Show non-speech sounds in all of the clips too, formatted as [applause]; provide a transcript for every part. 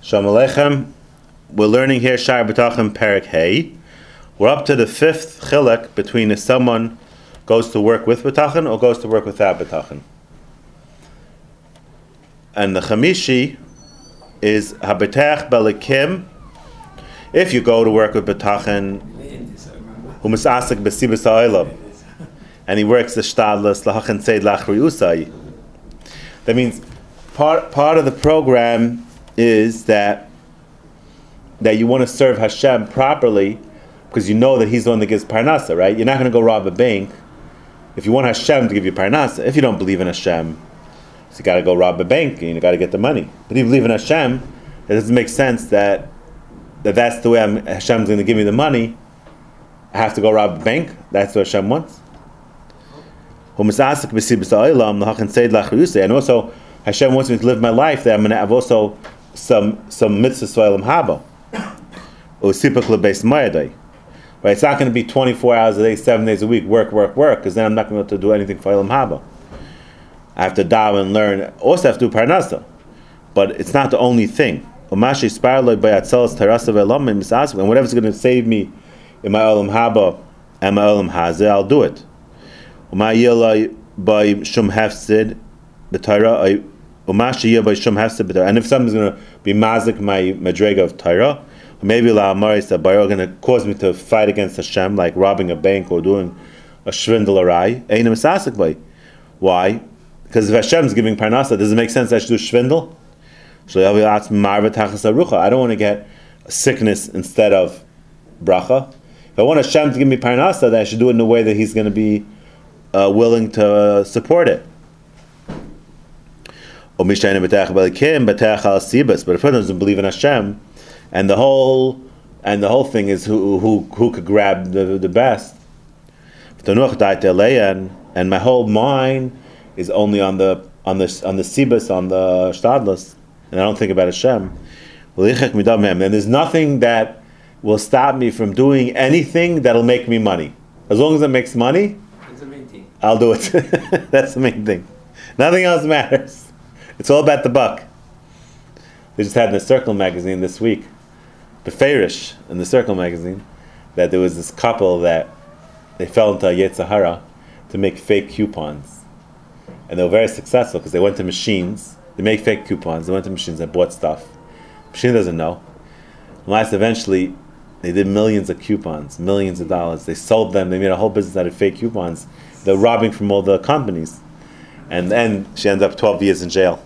Shalom Aleichem. We're learning here Shar B'tachim Perik Hey. We're up to the fifth chilek between if someone goes to work with B'tachim or goes to work without B'tachim. And the Chamishi is Habetach Belikim. If you go to work with B'tachim, who misasik b'sibas ha'olam, and he works the shtadlas lahachan seid lachri That means part part of the program is that that you want to serve Hashem properly because you know that He's the one that gives parnasa, right? You're not going to go rob a bank if you want Hashem to give you parnasa. If you don't believe in Hashem, so you got to go rob a bank and you got to get the money. But if you believe in Hashem, it doesn't make sense that that that's the way I'm, Hashem's going to give me the money. I have to go rob a bank. That's what Hashem wants. And also, Hashem wants me to live my life that I'm going to have also some some mitzvahs for haba. Right, it's not going to be 24 hours a day, seven days a week, work, work, work, because then I'm not going to, be able to do anything for Elam Haba. I have to daven and learn. Also, have to do parnasa, but it's not the only thing. And whatever's going to save me in my Elam Haba and my Elam Hazeh, I'll do it. And if something's going to be mazik my madrega of Torah, maybe la amaris that are going to cause me to fight against Hashem, like robbing a bank or doing a shvindel ain't misasik by. Why? Because if Hashem's giving parnasa, does it make sense I should do shvindel? So I don't want to get a sickness instead of bracha. If I want Hashem to give me parnasa, then I should do it in a way that He's going to be uh, willing to uh, support it. But if one doesn't believe in Hashem, and the whole and the whole thing is who who, who could grab the, the best. And my whole mind is only on the on the on the sibas on the shtadlas, and I don't think about Hashem. And there's nothing that will stop me from doing anything that'll make me money. As long as it makes money, I'll do it. [laughs] That's the main thing. Nothing else matters. It's all about the buck. They just had in the Circle magazine this week, the Fairish in the Circle magazine, that there was this couple that they fell into a Yetzahara to make fake coupons. And they were very successful because they went to machines, they make fake coupons, they went to machines and bought stuff. Machine doesn't know. Last eventually they did millions of coupons, millions of dollars. They sold them, they made a whole business out of fake coupons. They're robbing from all the companies. And then she ends up 12 years in jail.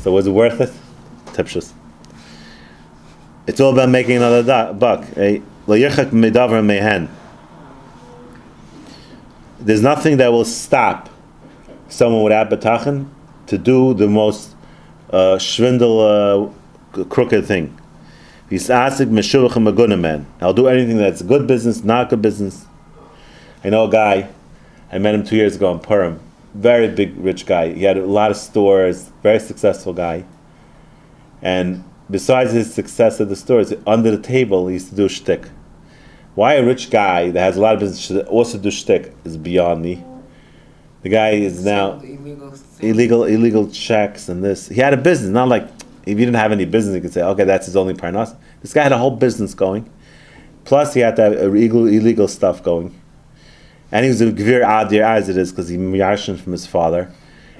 So was it worth it? Tipshus. It's all about making another da- buck. There's nothing that will stop someone without betachin to do the most uh, shvindel, uh, crooked thing. He's asking man. I'll do anything that's good business, not good business. I know a guy. I met him two years ago in Purim very big rich guy. He had a lot of stores, very successful guy. And besides his success at the stores, under the table he used to do shtick. Why a rich guy that has a lot of business should also do shtick is beyond me. The guy is now illegal, illegal, illegal checks and this. He had a business, not like if he didn't have any business, he could say, okay, that's his only parnas. This guy had a whole business going. Plus, he had to have illegal, illegal stuff going and he was a gvir adir as it is because he yarshin from his father,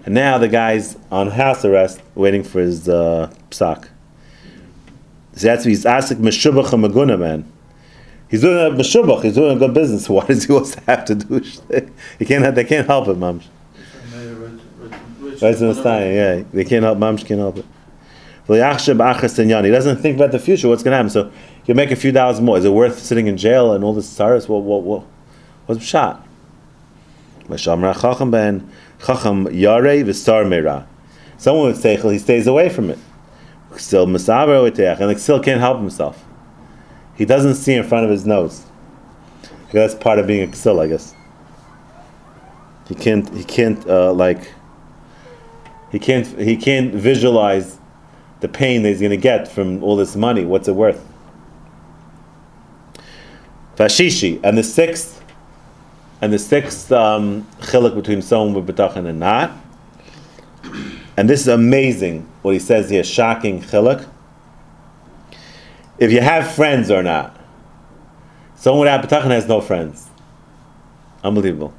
and now the guy's on house arrest waiting for his uh, psak. So that's he's asking meshubach maguna man. He's doing a meshubach. He's doing a good business. [laughs] Why does he also have to do? he can't. They can't help it, mams. Right yeah, they can't help. Mams can't help it. He doesn't think about the future. What's going to happen? So he'll make a few dollars more. Is it worth sitting in jail and all this sorrows? What? What? What? What's shot? Chacham ben Chacham Yare v'Star Meira. Someone would say he stays away from it. Still Masaver and still can't help himself. He doesn't see in front of his nose. That's part of being a ksil, I guess. He can't. He can't uh, like. He can't. He can't visualize the pain that he's going to get from all this money. What's it worth? Vashishi and the sixth and the sixth um, chiluk between someone with betachin and not. And this is amazing what he says here, shocking chiluk. if you have friends or not. Someone without betachin has no friends. Unbelievable.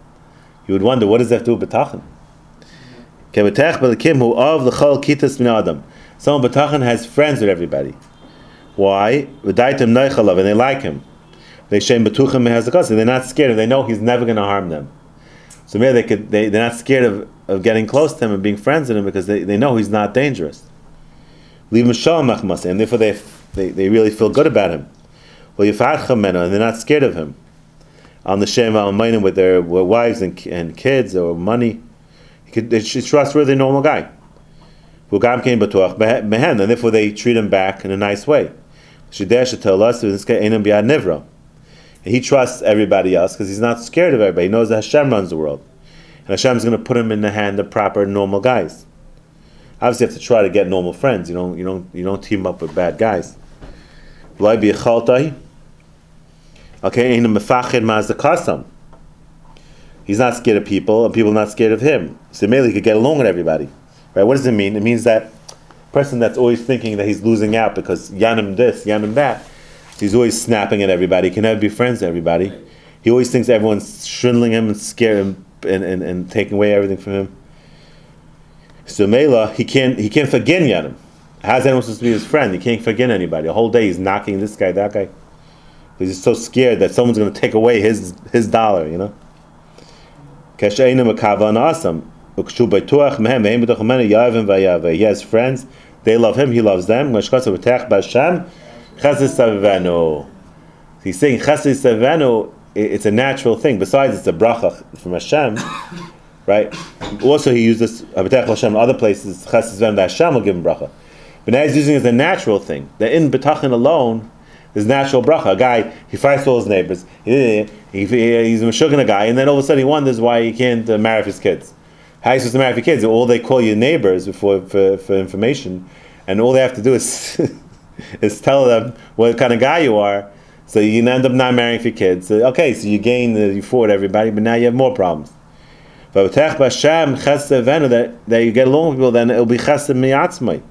You would wonder, what does that do with betachin? Who of the chol. Someone betachin has friends with everybody. Why? And they like him. They shem betuchim has the They're not scared. They know he's never going to harm them. So maybe they could. They, they're not scared of, of getting close to him and being friends with him because they, they know he's not dangerous. Leave him and therefore they, they they really feel good about him. Well, and they're not scared of him. On the shem al with their wives and, and kids or money, he could, they trustworthy normal guy. And therefore they treat him back in a nice way. nivra. He trusts everybody else because he's not scared of everybody. He knows that Hashem runs the world. And Hashem is going to put him in the hand of proper normal guys. Obviously, you have to try to get normal friends. You don't, you don't, you don't team up with bad guys. Okay. He's not scared of people, and people are not scared of him. So maybe he could get along with everybody. Right? What does it mean? It means that person that's always thinking that he's losing out because Yanim this, Yanim that, he's always snapping at everybody, he can never be friends with everybody. He always thinks everyone's shriveling him and scaring him and, and, and taking away everything from him. So Mela, he can't he can't forget Yanim. How's anyone supposed to be his friend? He can't forget anybody. A whole day he's knocking this guy, that guy. He's so scared that someone's going to take away his his dollar, you know. He has friends, they love him, he loves them. He's saying chesed savenu, it's a natural thing. Besides, it's a bracha from Hashem, [coughs] right? Also, he uses Abitech Hashem other places. Chesed savenu that Hashem will give him bracha. But now he's using it as a natural thing. That in betachin alone, there's natural bracha. A guy he fights all his neighbors. He, he, he's a meshuggah guy, and then all of a sudden he wonders why he can't uh, marry his kids. How are you supposed to marry your kids? All they call you neighbors for, for, for information, and all they have to do is [laughs] [laughs] is tell them what kind of guy you are. So you end up not marrying for kids. So, okay, so you gain, the, you fought everybody, but now you have more problems. But that, that you get along with people, then it'll be chesed miyatzmai.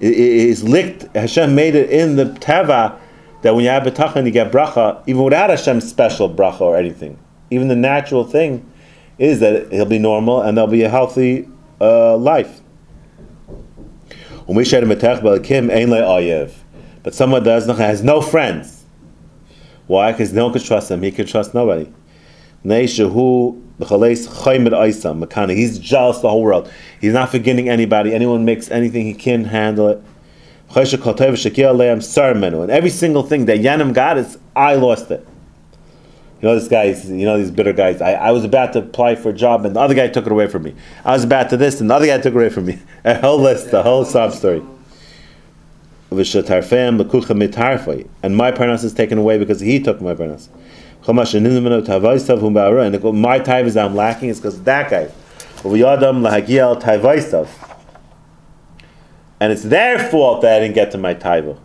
It is licked. Hashem made it in the teva that when you have betachan, you get bracha, even without Hashem's special bracha or anything. Even the natural thing is that he'll be normal and there'll be a healthy uh, life. But someone does not has no friends. Why? Because no one can trust him. He can trust nobody. He's jealous the whole world. He's not forgetting anybody. Anyone makes anything, he can't handle it. And every single thing that Yanim got is, I lost it. You know, this guy, you know, these bitter guys. I, I was about to apply for a job and the other guy took it away from me. I was about to this and the other guy took it away from me. [laughs] A whole list, the whole sob story. And my parnas is taken away because he took my parnas. And my time is I'm lacking is because that guy. And it's their fault that I didn't get to my taiva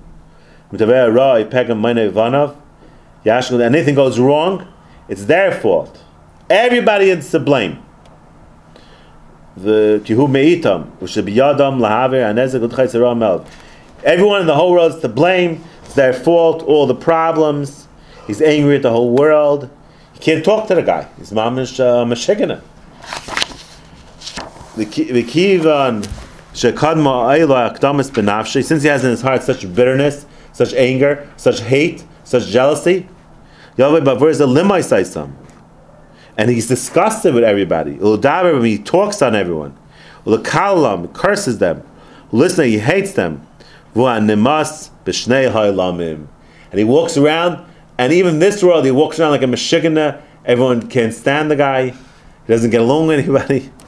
anything goes wrong, it's their fault. Everybody is to blame. The kihu meitam, which should be yadam anezek Everyone in the whole world is to blame. It's their fault. All the problems. He's angry at the whole world. He can't talk to the guy. He's mamish uh, benafshi. Since he has in his heart such bitterness, such anger, such hate, such jealousy, Yahweh Bavur is a limai saisam. And he's disgusted with everybody. He talks on everyone. Ulakalam curses them. Listen, he hates them. And he walks around, and even this world, he walks around like a Meshigana. Everyone can't stand the guy. He doesn't get along with anybody. [laughs]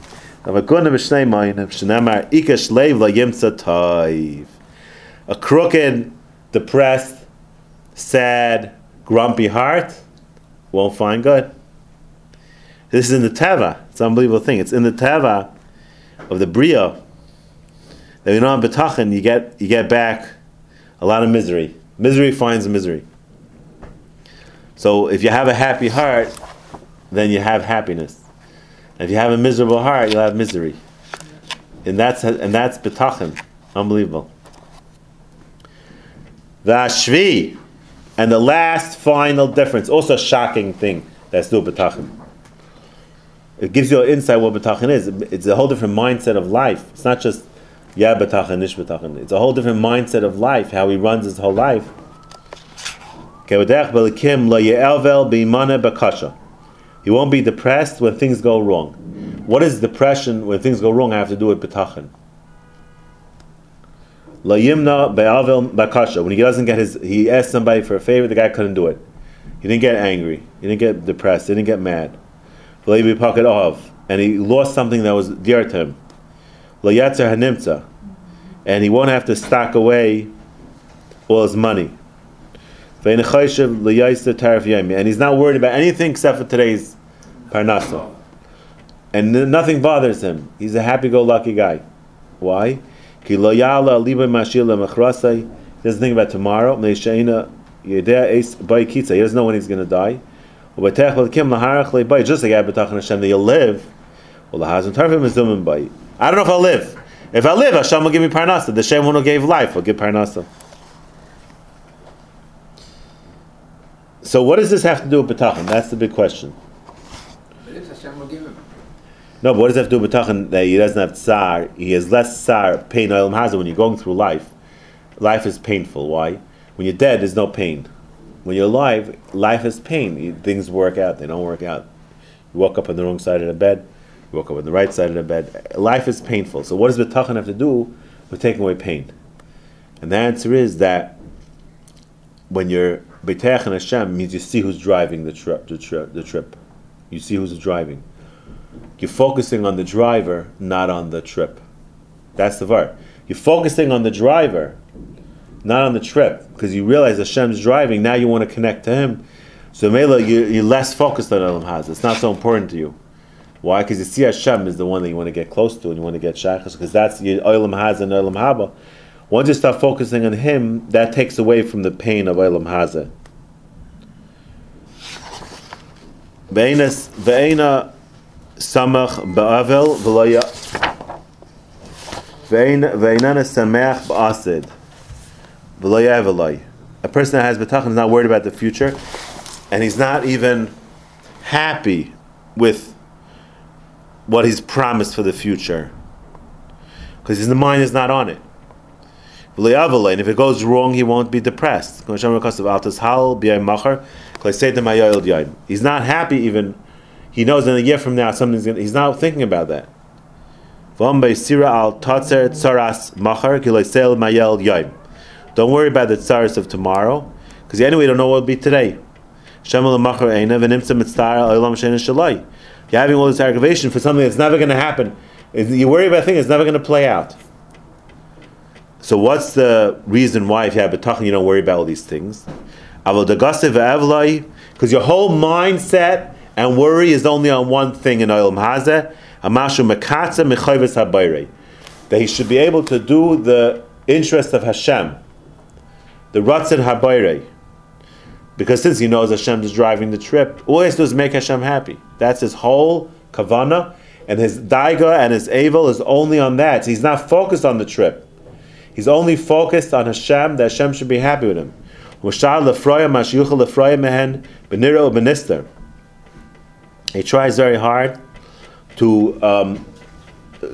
A crooked, depressed, sad, grumpy heart won't find good. This is in the Teva. It's an unbelievable thing. It's in the Teva of the Bria that you know Betachin you get you get back a lot of misery. Misery finds misery. So if you have a happy heart, then you have happiness. if you have a miserable heart, you'll have misery. And that's and that's Betachin. Unbelievable. Vashvi. And the last final difference, also a shocking thing that's do betachim. It gives you an insight what betachim is. It's a whole different mindset of life. It's not just yeah betachim, nish betachim. It's a whole different mindset of life, how he runs his whole life. He won't be depressed when things go wrong. What is depression when things go wrong? I have to do with betachin. Layimna be'avel bakasha. When he doesn't get his, he asked somebody for a favor. The guy couldn't do it. He didn't get angry. He didn't get depressed. He didn't get mad. V'leibi pocket of, and he lost something that was dear to him. Layatzer hanimtza, and he won't have to stock away all his money. And he's not worried about anything except for today's parnasa. And nothing bothers him. He's a happy-go-lucky guy. Why? He doesn't think about tomorrow. He doesn't know when he's going to die. Just like Hashem that you'll live. I don't know if I'll live. If I live, Hashem will give me parnasa. The Shem who gave life will give parnasa. So what does this have to do with betachin? That's the big question. No, but what does that have to do with betachin that he doesn't have tsar? He has less tsar, pain, oil hazard when you're going through life. Life is painful. Why? When you're dead, there's no pain. When you're alive, life is pain. Things work out, they don't work out. You woke up on the wrong side of the bed, you woke up on the right side of the bed. Life is painful. So what does betachin have to do with taking away pain? And the answer is that when you're Beteach and Hashem means you see who's driving the trip, the, tri- the trip. You see who's driving. You're focusing on the driver, not on the trip. That's the var. You're focusing on the driver, not on the trip, because you realize Hashem's driving. Now you want to connect to Him. So Mela, you're, you're less focused on Elam Haz. It's not so important to you. Why? Because you see Hashem is the one that you want to get close to and you want to get shachas, because that's your Elam Haz and Elam Haba. Once you start focusing on him, that takes away from the pain of Elam Hazeh. Ve'ena samach ba'avel v'loya ve'ena samach ba'asid v'loya v'loy. A person that has betachin is not worried about the future, and he's not even happy with what he's promised for the future, because his mind is not on it. And if it goes wrong, he won't be depressed. He's not happy even. He knows in a year from now something's going to. he's not thinking about that. Don't worry about the tsaras of tomorrow, because anyway you don't know what will be today. You're having all this aggravation for something that's never going to happen. You worry about a thing that's never going to play out. So what's the reason why if you have a betachin you don't worry about all these things? Because your whole mindset and worry is only on one thing in Olam Hazeh, Amashu Mekatza Mechayves Habayre. That he should be able to do the interest of Hashem, the Ratzin Habayre. Because since he knows Hashem is driving the trip, all he has to do is make Hashem happy. That's his whole kavana, and his daiga and his avel is only on that. He's not focused on the trip. He's only focused on Hashem, that Hashem should be happy with him. He tries very hard to um,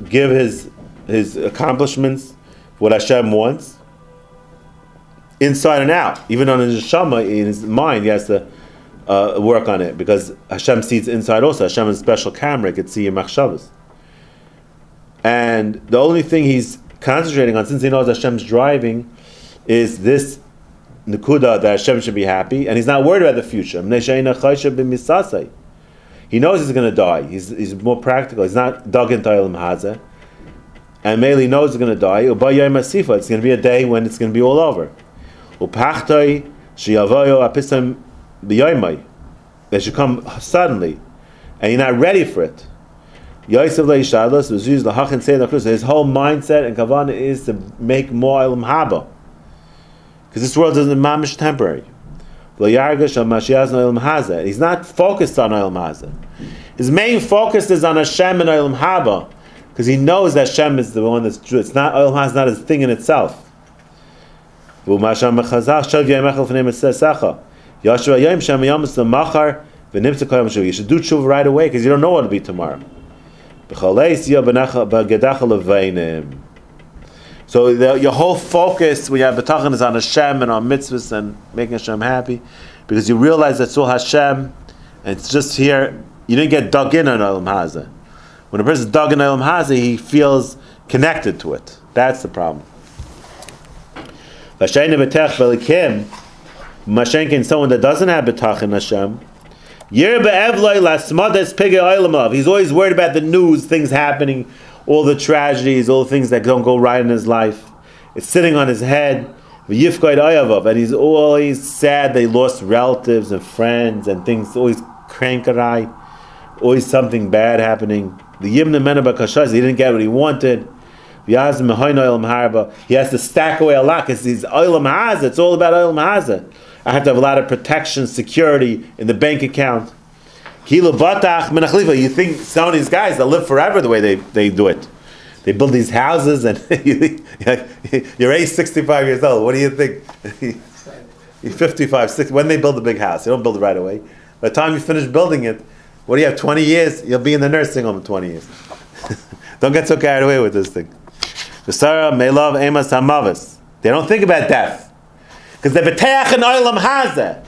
give his his accomplishments what Hashem wants, inside and out. Even on his neshama, in his mind, he has to uh, work on it because Hashem sees inside also. Hashem has a special camera; he can see your machshavas. And the only thing he's concentrating on, since he knows Hashem's driving, is this Nakuda that Hashem should be happy, and he's not worried about the future. He knows he's going to die. He's, he's more practical. He's not dug into Ilam Hazeh. And Meli knows he's going to die. It's going to be a day when it's going to be all over. They should come suddenly, and you're not ready for it. Yosef Leishalos was used the Hachin Seder His whole mindset and kavanah is to make more Elam Haba. Because this world is mamish temporary. He's not focused on Elam Haza. His main focus is on Hashem and Elam Haba. Because he knows that Hashem is the one that's true. It's not Elam Haza, not a thing in itself. You should do tshuva right away, because you don't know what it'll be tomorrow. So the, your whole focus when you have betachan is on Hashem and on mitzvahs and making Hashem happy, because you realize that's all Hashem, and it's just here. You didn't get dug in on Olam Hazeh. When a person is dug in Olam Hazeh, he feels connected to it. That's the problem. Mashenkin, someone that doesn't have betachan Hashem, He's always worried about the news, things happening all the tragedies, all the things that don't go right in his life. It's sitting on his head. And he's always sad they lost relatives and friends and things, always crankerai, always something bad happening. The Yimna Menaba Kashaz, he didn't get what he wanted. He has to stack away a lot because he's Haza. It's all about Haza. I have to have a lot of protection, security in the bank account. You think some of these guys they'll live forever the way they, they do it. They build these houses and [laughs] you're age 65 years old. What do you think? [laughs] You're 55, 60. When they build a big house, you don't build it right away. By the time you finish building it, what do you have, 20 years? You'll be in the nursing home in 20 years. [laughs] don't get so carried away with this thing. The may love Amos. They don't think about death. Because they're Beteach and Oilam Hazeh.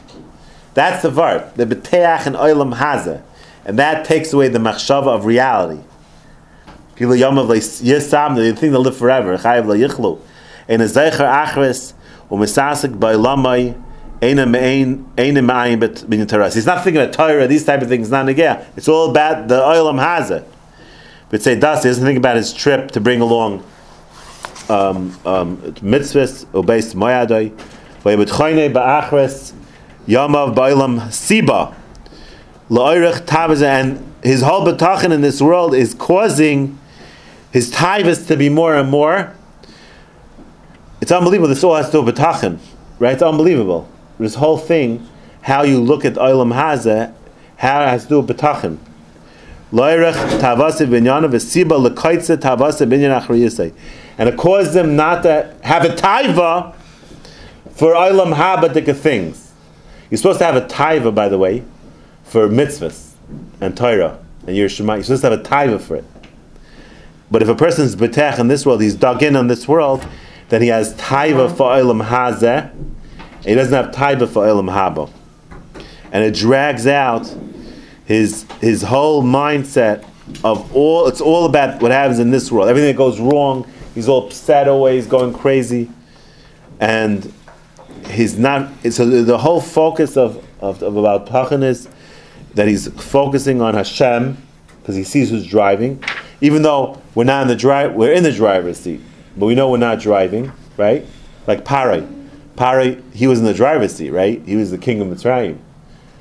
That's the vart, the beteach and oilam haza, and that takes away the machshava of reality. People yom yisam, think they'll live forever. Chayav layichlu, and a zeicher achres u'misasik ba'ilamai. He's not thinking about Torah, these type of things, not again. It's all about the oilam haza. But say das, he doesn't think about his trip to bring along um, um, mitzvahs, obeis moyadoi, vayibetchoine ba'achres, Yamav Bailam Siba. La'irich Tavaz, and his whole betachin in this world is causing his tivus to be more and more. It's unbelievable. This all has to do with right? It's unbelievable. This whole thing, how you look at Olam Hazeh, how it has to do with betachin. And it caused them not to have a taiva for Olam Haba things. You're supposed to have a taiva, by the way, for mitzvahs and Torah and your Shema. You're supposed to have a taiva for it. But if a person's betech in this world, he's dug in on this world, then he has taiva for ilam hazeh, he doesn't have taiva for ilam haba. And it drags out his his whole mindset of all it's all about what happens in this world. Everything that goes wrong, he's all upset always, going crazy. And he's not. So the whole focus of, of, of about Pachan is that he's focusing on Hashem because he sees who's driving, even though we're not in the drive. We're in the driver's seat, but we know we're not driving, right? Like Parai, Parai, he was in the driver's seat, right? He was the king of Mitzrayim,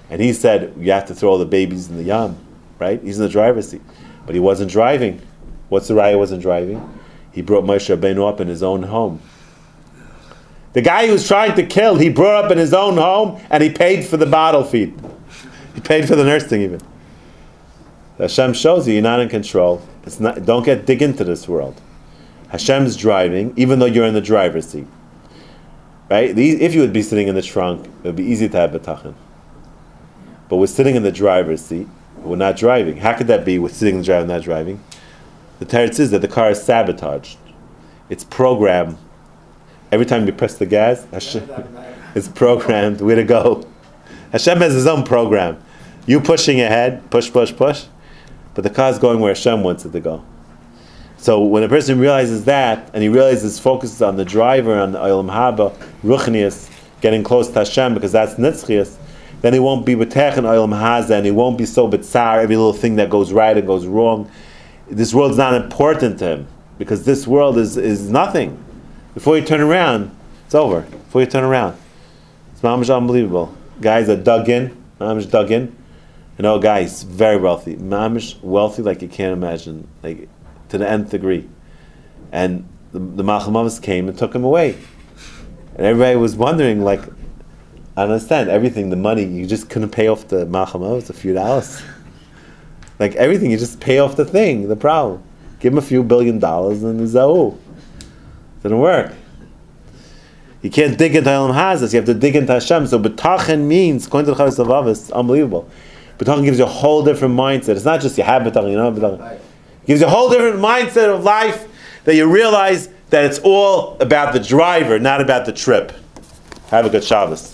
and he said you have to throw all the babies in the yam, right? He's in the driver's seat, but he wasn't driving. What's the raya wasn't driving? He brought Moshe Rabbeinu up in his own home. The guy who was trying to kill, he brought up in his own home and he paid for the bottle feed. He paid for the nursing even. Hashem shows you you're not in control. It's not, don't get dig into this world. Hashem's driving, even though you're in the driver's seat. Right? if you would be sitting in the trunk, it would be easy to have betachin. But we're sitting in the driver's seat. We're not driving. How could that be? We're sitting in the driver, not driving. The teretz is that the car is sabotaged. It's programmed Every time you press the gas, Hashem, [laughs] it's programmed where to go. Hashem has his own program. You pushing ahead, push, push, push, but the car is going where Hashem wants it to go. So when a person realizes that, and he realizes focuses on the driver, on the Olam Haba, Ruchnius, getting close to Hashem, because that's Nitzchias, then he won't be B'tech and Olam Haza, and he won't be so B'tzar, every little thing that goes right and goes wrong. This world's not important to him, because this world is, is nothing. Before you turn around, it's over. Before you turn around, it's mamish unbelievable. Guys are dug in, mamish dug in. You know, guys, very wealthy, mamish wealthy like you can't imagine, like to the nth degree. And the, the came and took him away, and everybody was wondering, like, I understand everything, the money you just couldn't pay off the Malchamavis a few dollars. like everything, you just pay off the thing, the problem. Give him a few billion dollars and oh. Didn't work. You can't dig into Elam Hazas. You have to dig into Hashem. So betachen means, according to the Chavos Avav, it's unbelievable. Betachen gives you a whole different mindset. It's not just you have betachen, you know. It gives you a whole different mindset of life that you realize that it's all about the driver, not about the trip. Have a good Shabbos.